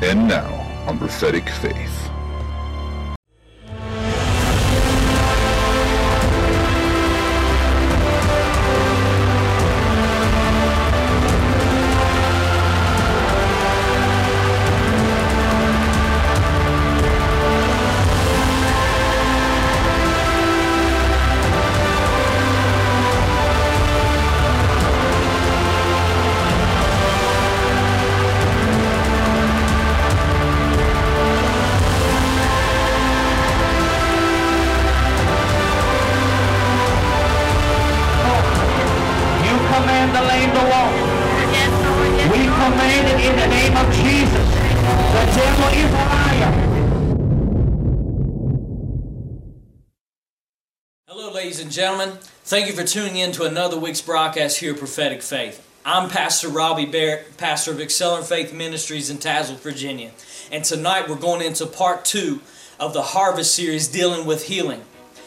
And now on Prophetic Faith. Hello, ladies and gentlemen. Thank you for tuning in to another week's broadcast here at Prophetic Faith. I'm Pastor Robbie Barrett, pastor of Excelling Faith Ministries in Tazewell, Virginia. And tonight we're going into part two of the Harvest series dealing with healing.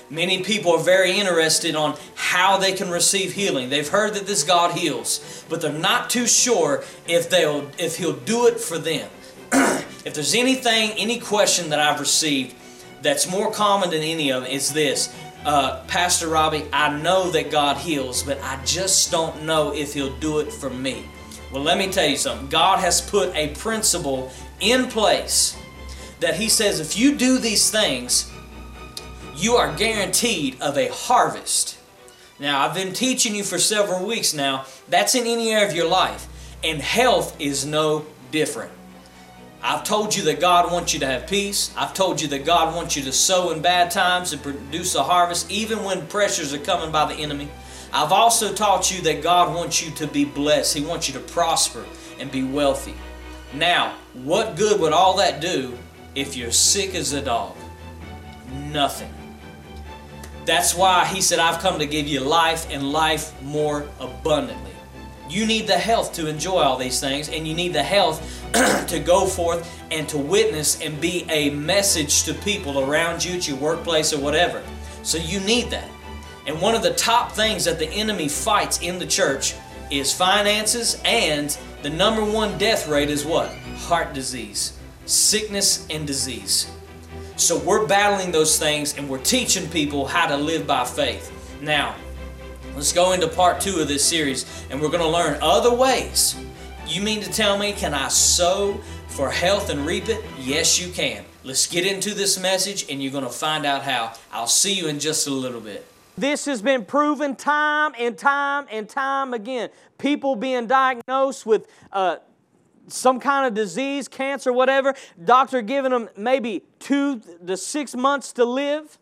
Many people are very interested on how they can receive healing. They've heard that this God heals, but they're not too sure if they'll if he'll do it for them. if there's anything, any question that I've received that's more common than any of is this. Uh, Pastor Robbie, I know that God heals, but I just don't know if He'll do it for me. Well, let me tell you something. God has put a principle in place that He says if you do these things, you are guaranteed of a harvest. Now, I've been teaching you for several weeks now. That's in any area of your life. And health is no different. I've told you that God wants you to have peace. I've told you that God wants you to sow in bad times and produce a harvest, even when pressures are coming by the enemy. I've also taught you that God wants you to be blessed. He wants you to prosper and be wealthy. Now, what good would all that do if you're sick as a dog? Nothing. That's why he said, I've come to give you life and life more abundantly. You need the health to enjoy all these things, and you need the health to go forth and to witness and be a message to people around you at your workplace or whatever. So you need that. And one of the top things that the enemy fights in the church is finances, and the number one death rate is what? Heart disease, sickness, and disease. So we're battling those things and we're teaching people how to live by faith. Now, let's go into part two of this series and we're going to learn other ways. You mean to tell me, can I sow for health and reap it? Yes, you can. Let's get into this message and you're going to find out how. I'll see you in just a little bit. This has been proven time and time and time again. People being diagnosed with uh, some kind of disease, cancer, whatever, doctor giving them maybe two to six months to live,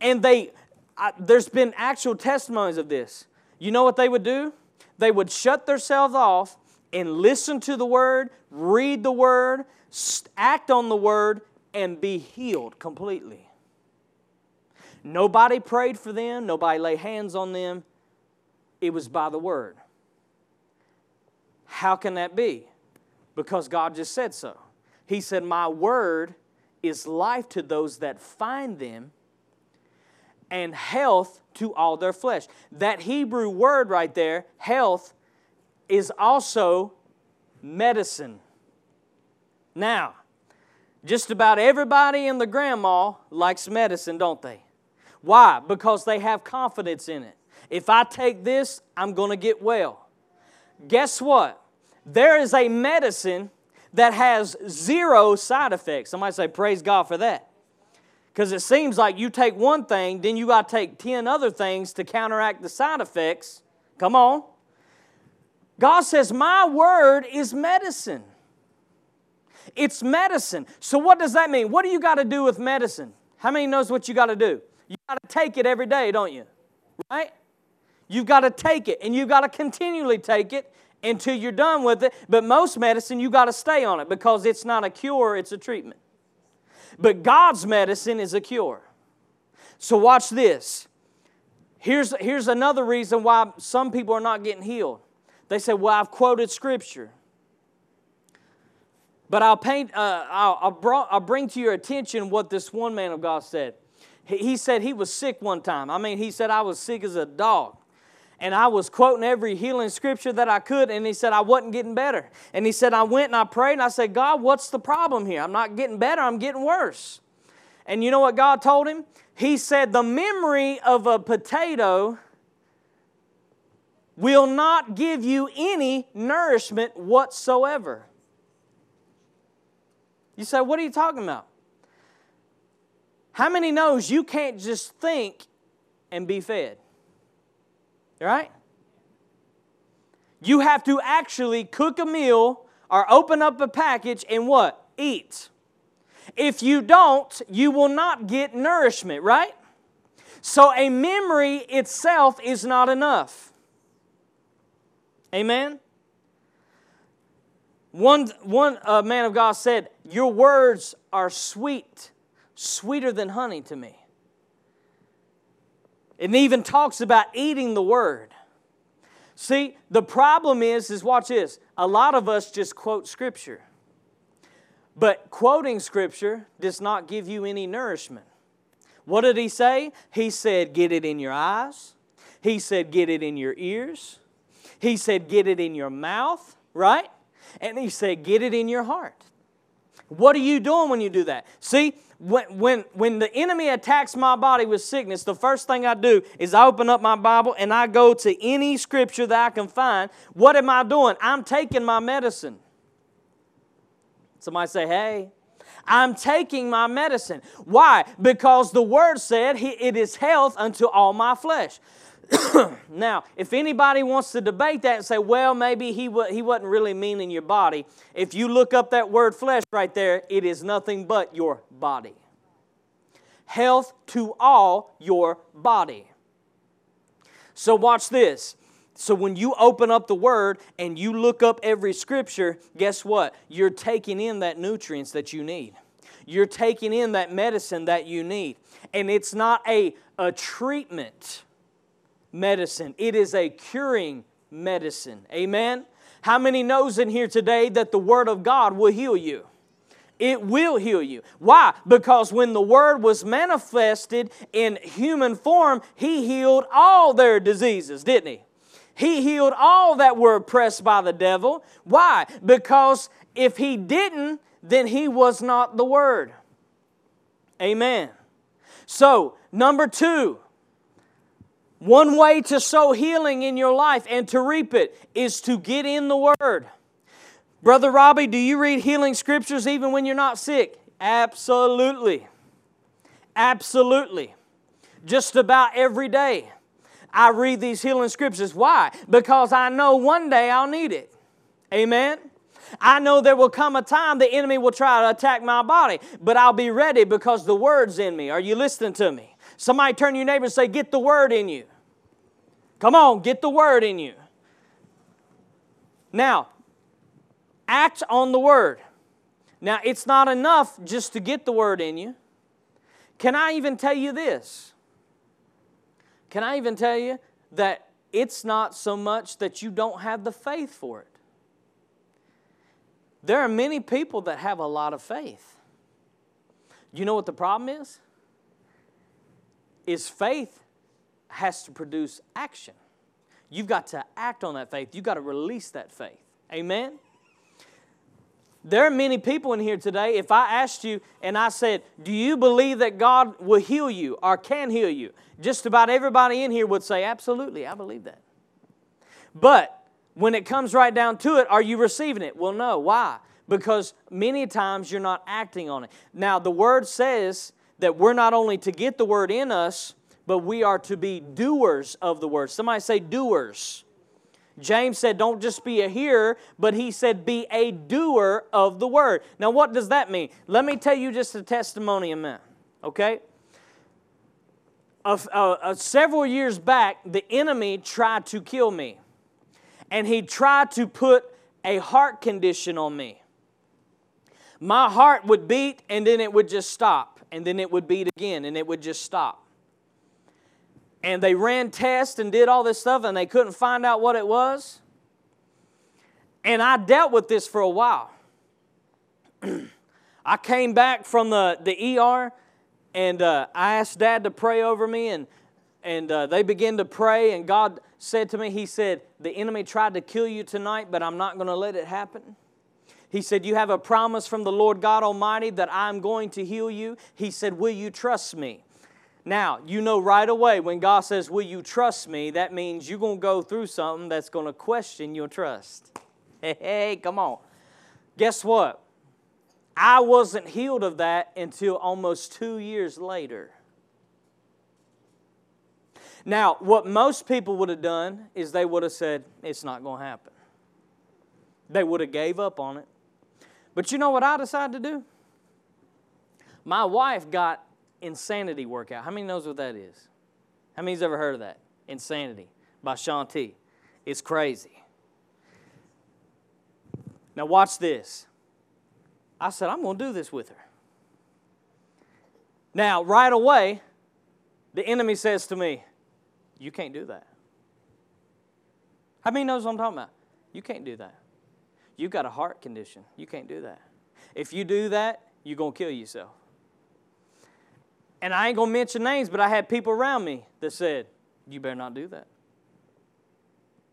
and they, I, there's been actual testimonies of this. You know what they would do? They would shut themselves off and listen to the word, read the word, act on the word, and be healed completely. Nobody prayed for them, nobody laid hands on them. It was by the word. How can that be? Because God just said so. He said, My word is life to those that find them and health to all their flesh. That Hebrew word right there, health, is also medicine. Now, just about everybody in the grandma likes medicine, don't they? Why? Because they have confidence in it. If I take this, I'm going to get well. Guess what? There is a medicine that has zero side effects. Somebody say, Praise God for that. Because it seems like you take one thing, then you got to take 10 other things to counteract the side effects. Come on. God says, My word is medicine. It's medicine. So, what does that mean? What do you got to do with medicine? How many knows what you got to do? You got to take it every day, don't you? Right? You've got to take it, and you've got to continually take it until you're done with it. But most medicine, you got to stay on it because it's not a cure, it's a treatment. But God's medicine is a cure. So, watch this. Here's, here's another reason why some people are not getting healed. They say, Well, I've quoted scripture. But I'll paint, uh, I'll, I'll, brought, I'll bring to your attention what this one man of God said. He, he said he was sick one time. I mean, he said, I was sick as a dog. and I was quoting every healing scripture that I could, and he said I wasn't getting better. And he said, I went and I prayed, and I said, God, what's the problem here? I'm not getting better, I'm getting worse. And you know what God told him? He said, The memory of a potato will not give you any nourishment whatsoever. You say, What are you talking about? How many knows you can't just think and be fed? Right? You have to actually cook a meal or open up a package and what? Eat. If you don't, you will not get nourishment, right? So a memory itself is not enough. Amen? One, one uh, man of God said, Your words are sweet, sweeter than honey to me. It even talks about eating the word. See, the problem is, is watch this. A lot of us just quote scripture. But quoting scripture does not give you any nourishment. What did he say? He said, get it in your eyes. He said, get it in your ears. He said, get it in your mouth, right? And he said, get it in your heart. What are you doing when you do that? See, when, when, when the enemy attacks my body with sickness, the first thing I do is I open up my Bible and I go to any scripture that I can find. What am I doing? I'm taking my medicine. Somebody say, hey. I'm taking my medicine. Why? Because the word said it is health unto all my flesh. now, if anybody wants to debate that and say, well, maybe he, wa- he wasn't really meaning your body, if you look up that word flesh right there, it is nothing but your body. Health to all your body. So, watch this. So, when you open up the Word and you look up every scripture, guess what? You're taking in that nutrients that you need. You're taking in that medicine that you need. And it's not a, a treatment medicine. It is a curing medicine. Amen? How many knows in here today that the Word of God will heal you? It will heal you. Why? Because when the Word was manifested in human form, He healed all their diseases, didn't He? He healed all that were oppressed by the devil. Why? Because if He didn't, then He was not the Word. Amen. So, number two, one way to sow healing in your life and to reap it is to get in the Word. Brother Robbie, do you read healing scriptures even when you're not sick? Absolutely. Absolutely. Just about every day. I read these healing scriptures. Why? Because I know one day I'll need it. Amen. I know there will come a time the enemy will try to attack my body, but I'll be ready because the word's in me. Are you listening to me? Somebody turn your neighbor and say, Get the word in you. Come on, get the word in you. Now, act on the word. Now, it's not enough just to get the word in you. Can I even tell you this? Can I even tell you that it's not so much that you don't have the faith for it? There are many people that have a lot of faith. You know what the problem is? Is faith has to produce action. You've got to act on that faith. You've got to release that faith. Amen? There are many people in here today. If I asked you and I said, Do you believe that God will heal you or can heal you? Just about everybody in here would say, Absolutely, I believe that. But when it comes right down to it, are you receiving it? Well, no. Why? Because many times you're not acting on it. Now, the Word says that we're not only to get the Word in us, but we are to be doers of the word. Somebody say doers. James said, don't just be a hearer, but he said, be a doer of the word. Now, what does that mean? Let me tell you just a testimony a minute, okay? Uh, uh, several years back, the enemy tried to kill me, and he tried to put a heart condition on me. My heart would beat, and then it would just stop, and then it would beat again, and it would just stop and they ran tests and did all this stuff and they couldn't find out what it was. And I dealt with this for a while. I came back from the, the ER and uh, I asked Dad to pray over me, and and uh, they began to pray, and God said to me, He said, The enemy tried to kill you tonight, but I'm not going to let it happen. He said, You have a promise from the Lord God Almighty that I'm going to heal you. He said, Will you trust me? Now, you know right away when God says, Will you trust me? That means you're going to go through something that's going to question your trust. Hey, hey, come on. Guess what? I wasn't healed of that until almost two years later. Now, what most people would have done is they would have said, It's not going to happen. They would have gave up on it. But you know what I decided to do? My wife got insanity workout. How many knows what that is? How many's ever heard of that? Insanity by Shaun T. It's crazy. Now watch this. I said, I'm going to do this with her. Now, right away, the enemy says to me, You can't do that. How many knows what I'm talking about? You can't do that. You've got a heart condition. You can't do that. If you do that, you're going to kill yourself. And I ain't going to mention names, but I had people around me that said, You better not do that.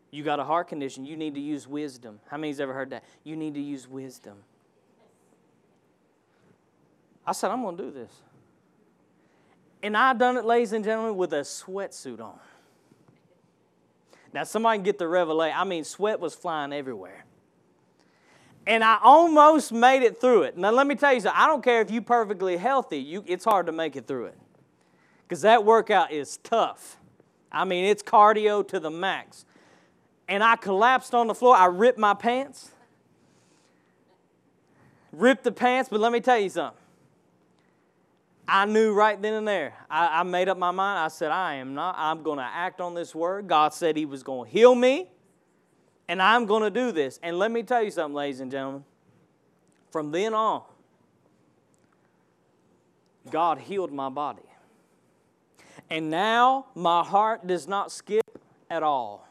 You got a heart condition. You need to use wisdom. How many's ever heard that? You need to use wisdom. I said, I'm going to do this. And I done it, ladies and gentlemen, with a sweatsuit on. Now, somebody can get the revelation. I mean, sweat was flying everywhere. And I almost made it through it. Now, let me tell you something. I don't care if you're perfectly healthy, you, it's hard to make it through it. Because that workout is tough. I mean, it's cardio to the max. And I collapsed on the floor. I ripped my pants. Ripped the pants, but let me tell you something. I knew right then and there. I, I made up my mind. I said, I am not, I'm going to act on this word. God said He was going to heal me, and I'm going to do this. And let me tell you something, ladies and gentlemen. From then on, God healed my body. And now my heart does not skip at all.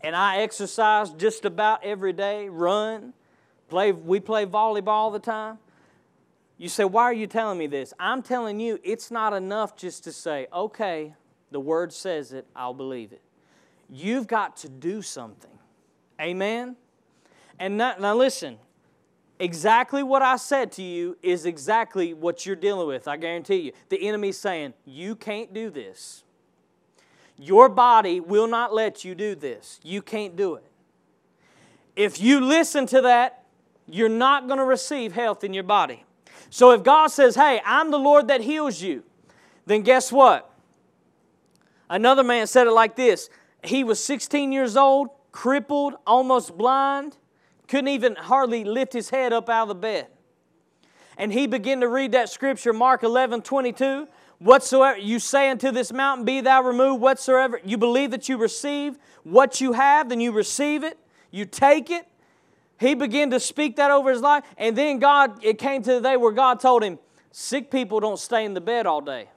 And I exercise just about every day, run, play, we play volleyball all the time. You say, Why are you telling me this? I'm telling you, it's not enough just to say, Okay, the word says it, I'll believe it. You've got to do something. Amen? And now, now listen, exactly what I said to you is exactly what you're dealing with, I guarantee you. The enemy's saying, You can't do this. Your body will not let you do this. You can't do it. If you listen to that, you're not going to receive health in your body. So if God says, Hey, I'm the Lord that heals you, then guess what? Another man said it like this He was 16 years old, crippled, almost blind, couldn't even hardly lift his head up out of the bed. And he began to read that scripture, Mark 11 22. Whatsoever you say unto this mountain, be thou removed, whatsoever you believe that you receive what you have, then you receive it, you take it, he began to speak that over his life. And then God, it came to the day where God told him, sick people don't stay in the bed all day.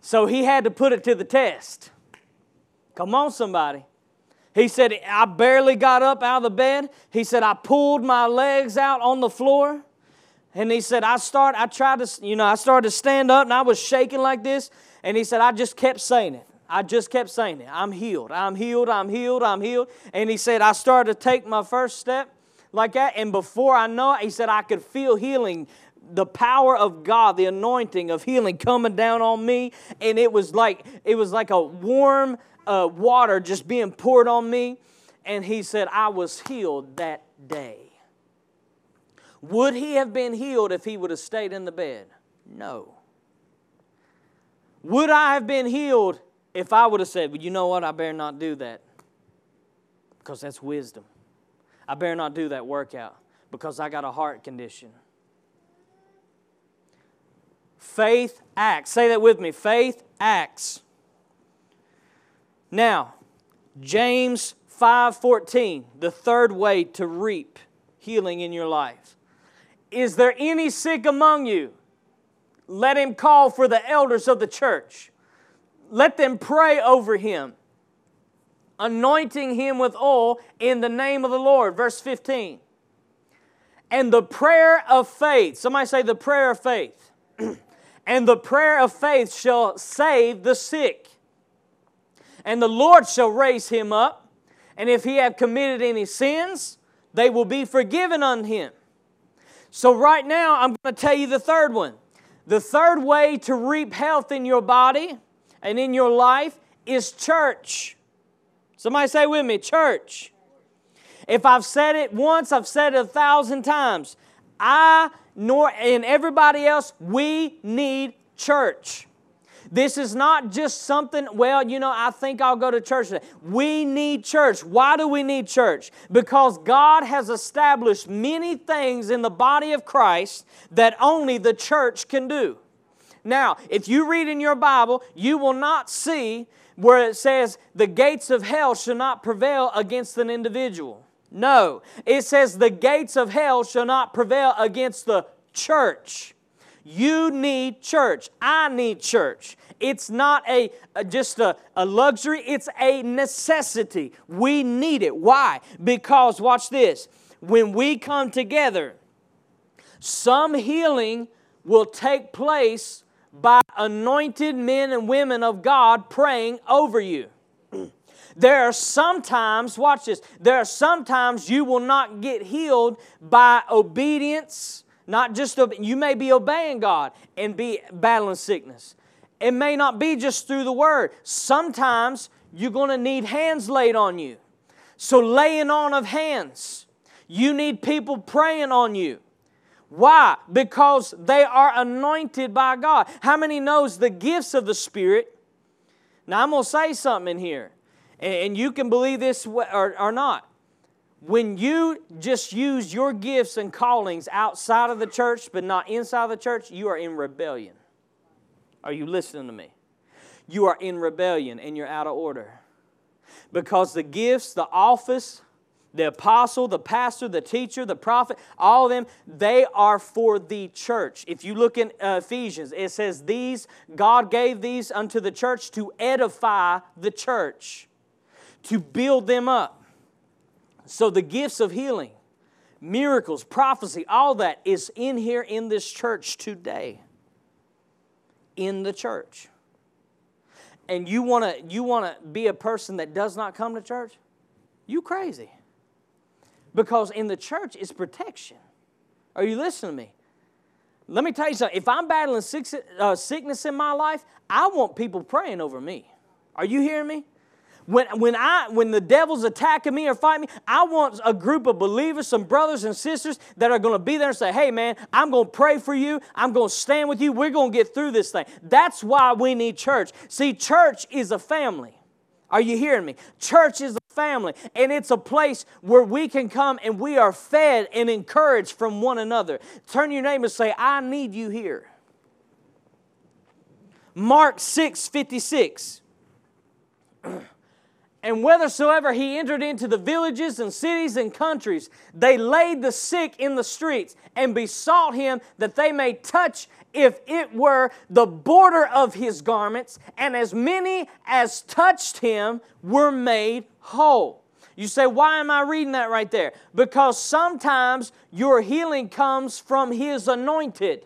So he had to put it to the test. Come on, somebody. He said, I barely got up out of the bed. He said, I pulled my legs out on the floor. And he said, I start, I tried to, you know, I started to stand up and I was shaking like this. And he said, I just kept saying it. I just kept saying it. I'm healed. I'm healed. I'm healed. I'm healed. And he said, I started to take my first step like that. And before I know it, he said, I could feel healing the power of God, the anointing of healing coming down on me, and it was like it was like a warm uh, water just being poured on me. And he said, I was healed that day. Would he have been healed if he would have stayed in the bed? No. Would I have been healed if I would have said, well, you know what, I better not do that because that's wisdom. I better not do that workout because I got a heart condition. Faith acts. Say that with me. Faith acts. Now, James 5:14, the third way to reap healing in your life. Is there any sick among you? Let him call for the elders of the church let them pray over him, anointing him with oil in the name of the Lord. Verse 15. And the prayer of faith, somebody say the prayer of faith. And the prayer of faith shall save the sick. And the Lord shall raise him up. And if he have committed any sins, they will be forgiven on him. So, right now, I'm going to tell you the third one. The third way to reap health in your body and in your life is church. Somebody say with me, church. If I've said it once, I've said it a thousand times. I nor and everybody else, we need church. This is not just something, well, you know, I think I'll go to church today. We need church. Why do we need church? Because God has established many things in the body of Christ that only the church can do. Now, if you read in your Bible, you will not see where it says the gates of hell shall not prevail against an individual. No, it says the gates of hell shall not prevail against the church. You need church. I need church. It's not a, a just a, a luxury, it's a necessity. We need it. Why? Because, watch this, when we come together, some healing will take place by anointed men and women of God praying over you. There are sometimes, watch this, there are sometimes you will not get healed by obedience, not just, you may be obeying God and be battling sickness. It may not be just through the word. Sometimes you're going to need hands laid on you. So, laying on of hands, you need people praying on you. Why? Because they are anointed by God. How many knows the gifts of the Spirit? Now I'm going to say something in here, and you can believe this or, or not. When you just use your gifts and callings outside of the church but not inside of the church, you are in rebellion. Are you listening to me? You are in rebellion and you're out of order. Because the gifts, the office, the apostle, the pastor, the teacher, the prophet, all of them, they are for the church. If you look in uh, Ephesians, it says, These, God gave these unto the church to edify the church, to build them up. So the gifts of healing, miracles, prophecy, all that is in here in this church today. In the church. And you want to you want to be a person that does not come to church? You crazy. Because in the church is protection. Are you listening to me? Let me tell you something. If I'm battling uh, sickness in my life, I want people praying over me. Are you hearing me? When, when, I, when the devil's attacking me or fighting me, I want a group of believers, some brothers and sisters that are going to be there and say, hey, man, I'm going to pray for you. I'm going to stand with you. We're going to get through this thing. That's why we need church. See, church is a family. Are you hearing me? Church is a family, and it's a place where we can come and we are fed and encouraged from one another. Turn your name and say, I need you here. Mark 6 56. And whithersoever he entered into the villages and cities and countries, they laid the sick in the streets and besought him that they may touch, if it were the border of his garments, and as many as touched him were made whole. You say, why am I reading that right there? Because sometimes your healing comes from his anointed.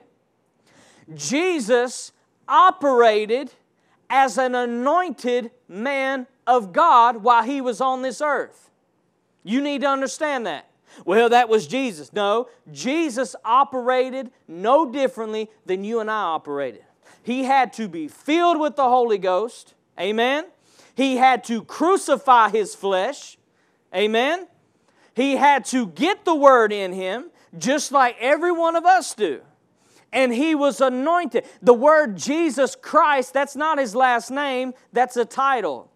Jesus operated as an anointed man of God while he was on this earth. You need to understand that. Well, that was Jesus. No, Jesus operated no differently than you and I operated. He had to be filled with the Holy Ghost. Amen. He had to crucify his flesh. Amen. He had to get the word in him, just like every one of us do. And he was anointed. The word Jesus Christ, that's not his last name, that's a title.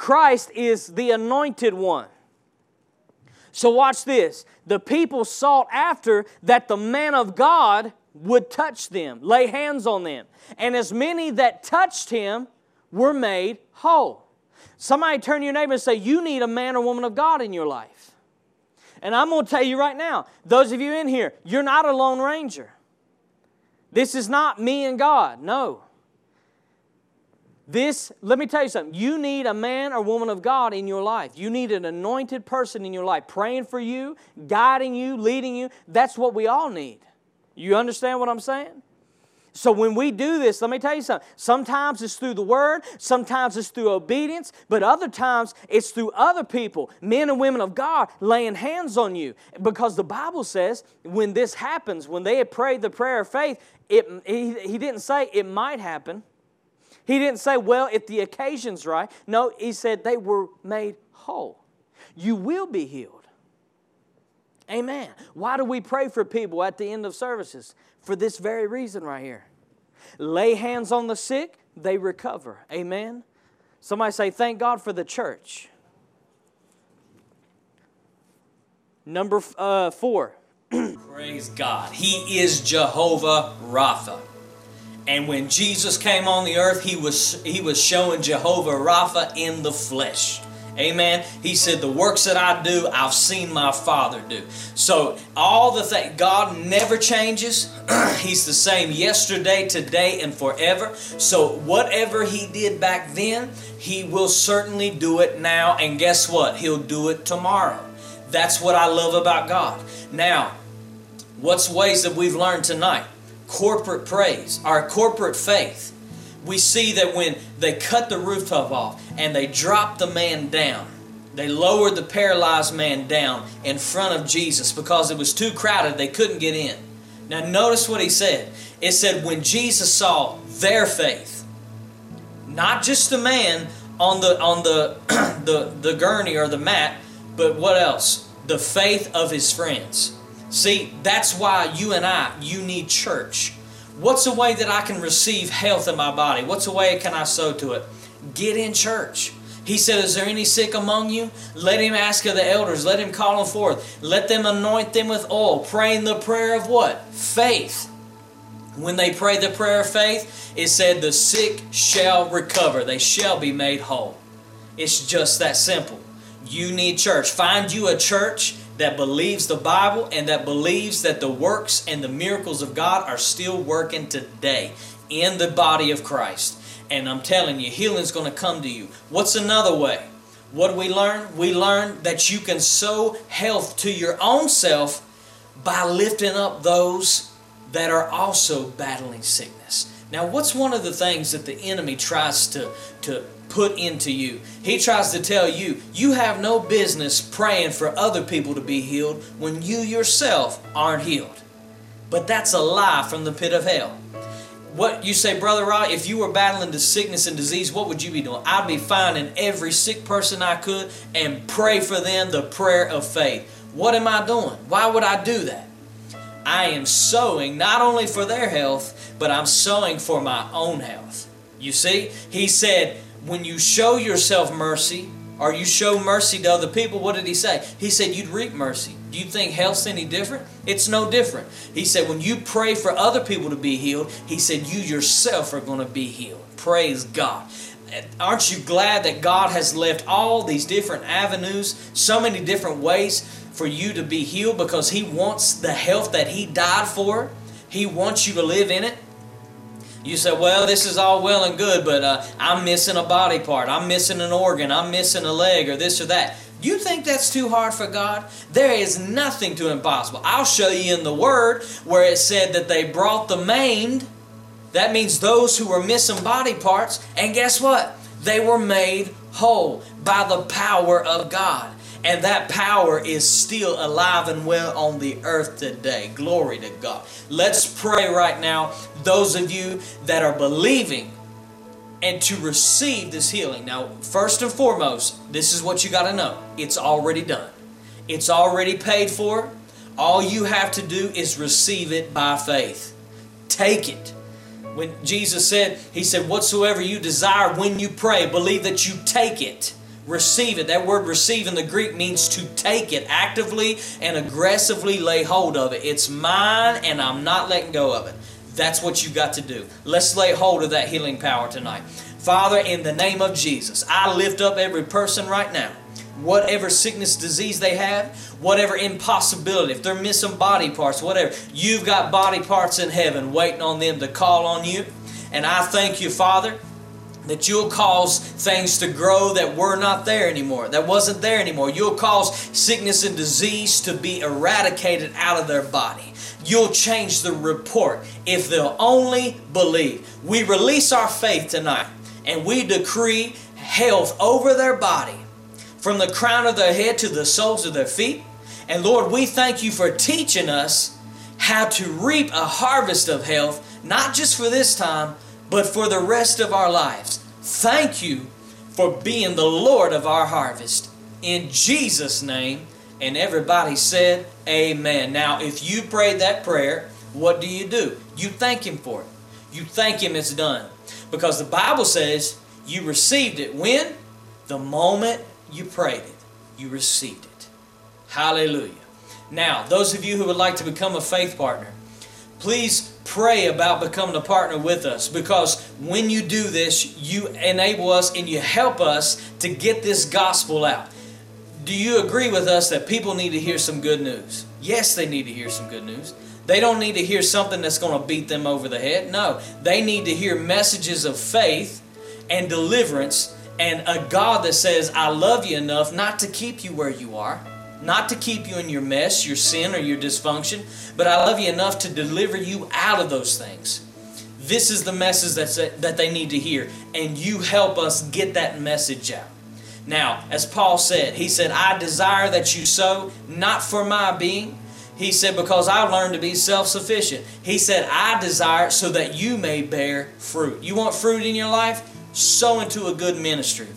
Christ is the anointed one. So, watch this. The people sought after that the man of God would touch them, lay hands on them. And as many that touched him were made whole. Somebody turn to your neighbor and say, You need a man or woman of God in your life. And I'm going to tell you right now, those of you in here, you're not a lone ranger. This is not me and God. No. This, let me tell you something. You need a man or woman of God in your life. You need an anointed person in your life praying for you, guiding you, leading you. That's what we all need. You understand what I'm saying? So when we do this, let me tell you something. Sometimes it's through the word, sometimes it's through obedience, but other times it's through other people, men and women of God, laying hands on you. Because the Bible says when this happens, when they had prayed the prayer of faith, it, he, he didn't say it might happen. He didn't say, well, if the occasion's right. No, he said they were made whole. You will be healed. Amen. Why do we pray for people at the end of services? For this very reason right here. Lay hands on the sick, they recover. Amen. Somebody say, Thank God for the church. Number uh, four. Praise God. He is Jehovah Rapha. And when Jesus came on the earth, he was he was showing Jehovah Rapha in the flesh. Amen. He said, The works that I do, I've seen my Father do. So, all the things, God never changes. He's the same yesterday, today, and forever. So, whatever He did back then, He will certainly do it now. And guess what? He'll do it tomorrow. That's what I love about God. Now, what's ways that we've learned tonight? Corporate praise, our corporate faith we see that when they cut the rooftop off and they dropped the man down, they lowered the paralyzed man down in front of Jesus because it was too crowded, they couldn't get in. Now, notice what he said. It said, when Jesus saw their faith, not just the man on the on the the, the gurney or the mat, but what else? The faith of his friends. See, that's why you and I, you need church. What's a way that I can receive health in my body? What's a way can I sow to it? Get in church. He said, Is there any sick among you? Let him ask of the elders. Let him call them forth. Let them anoint them with oil, praying the prayer of what? Faith. When they pray the prayer of faith, it said, The sick shall recover. They shall be made whole. It's just that simple. You need church. Find you a church that believes the Bible and that believes that the works and the miracles of God are still working today in the body of Christ. And I'm telling you, healing's going to come to you. What's another way? What we learn? We learn that you can sow health to your own self by lifting up those that are also battling sickness. Now, what's one of the things that the enemy tries to, to put into you. He tries to tell you, you have no business praying for other people to be healed when you yourself aren't healed. But that's a lie from the pit of hell. What you say, Brother Rod, if you were battling the sickness and disease, what would you be doing? I'd be finding every sick person I could and pray for them the prayer of faith. What am I doing? Why would I do that? I am sowing not only for their health, but I'm sowing for my own health. You see, he said, when you show yourself mercy or you show mercy to other people, what did he say? He said you'd reap mercy. Do you think health's any different? It's no different. He said when you pray for other people to be healed, he said you yourself are going to be healed. Praise God. Aren't you glad that God has left all these different avenues, so many different ways for you to be healed because He wants the health that He died for? He wants you to live in it. You say, well, this is all well and good, but uh, I'm missing a body part. I'm missing an organ. I'm missing a leg or this or that. You think that's too hard for God? There is nothing too impossible. I'll show you in the Word where it said that they brought the maimed. That means those who were missing body parts. And guess what? They were made whole by the power of God. And that power is still alive and well on the earth today. Glory to God. Let's pray right now, those of you that are believing and to receive this healing. Now, first and foremost, this is what you got to know it's already done, it's already paid for. All you have to do is receive it by faith. Take it. When Jesus said, He said, Whatsoever you desire when you pray, believe that you take it receive it. That word receive in the Greek means to take it actively and aggressively lay hold of it. It's mine and I'm not letting go of it. That's what you got to do. Let's lay hold of that healing power tonight. Father, in the name of Jesus, I lift up every person right now. Whatever sickness, disease they have, whatever impossibility, if they're missing body parts, whatever, you've got body parts in heaven waiting on them to call on you. And I thank you, Father, that you'll cause things to grow that were not there anymore, that wasn't there anymore. You'll cause sickness and disease to be eradicated out of their body. You'll change the report if they'll only believe. We release our faith tonight and we decree health over their body from the crown of their head to the soles of their feet. And Lord, we thank you for teaching us how to reap a harvest of health, not just for this time, but for the rest of our lives. Thank you for being the Lord of our harvest. In Jesus' name, and everybody said, Amen. Now, if you prayed that prayer, what do you do? You thank Him for it. You thank Him it's done. Because the Bible says you received it when? The moment you prayed it, you received it. Hallelujah. Now, those of you who would like to become a faith partner, please pray about becoming a partner with us because when you do this, you enable us and you help us to get this gospel out. Do you agree with us that people need to hear some good news? Yes, they need to hear some good news. They don't need to hear something that's going to beat them over the head. No, they need to hear messages of faith and deliverance and a God that says, I love you enough not to keep you where you are, not to keep you in your mess, your sin, or your dysfunction, but I love you enough to deliver you out of those things. This is the message that's, that they need to hear, and you help us get that message out. Now, as Paul said, he said, I desire that you sow, not for my being. He said, because I learned to be self sufficient. He said, I desire so that you may bear fruit. You want fruit in your life? Sow into a good ministry.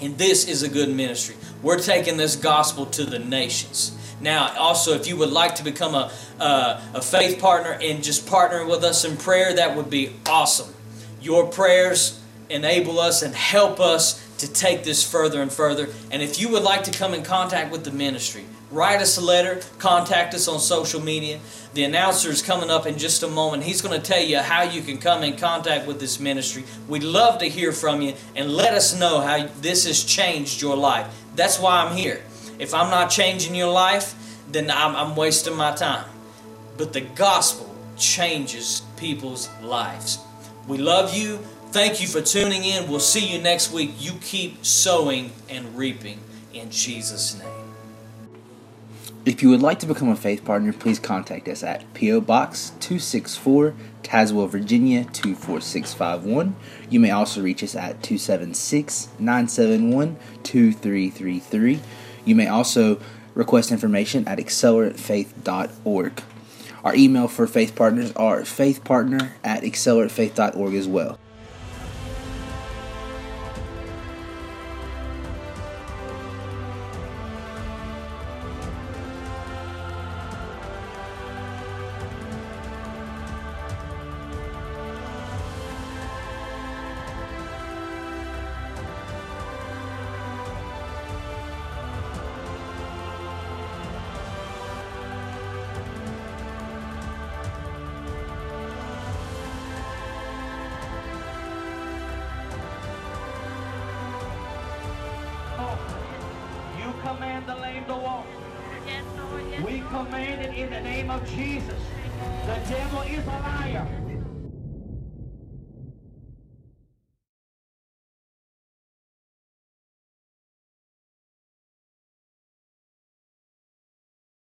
And this is a good ministry. We're taking this gospel to the nations. Now, also, if you would like to become a, a, a faith partner and just partner with us in prayer, that would be awesome. Your prayers enable us and help us to take this further and further. And if you would like to come in contact with the ministry, write us a letter, contact us on social media. The announcer is coming up in just a moment. He's going to tell you how you can come in contact with this ministry. We'd love to hear from you and let us know how this has changed your life. That's why I'm here. If I'm not changing your life, then I'm, I'm wasting my time. But the gospel changes people's lives. We love you. Thank you for tuning in. We'll see you next week. You keep sowing and reaping in Jesus' name. If you would like to become a faith partner, please contact us at P.O. Box 264, Tazewell, Virginia 24651. You may also reach us at 276 971 2333. You may also request information at acceleratefaith.org. Our email for faith partners are faithpartner at acceleratefaith.org as well.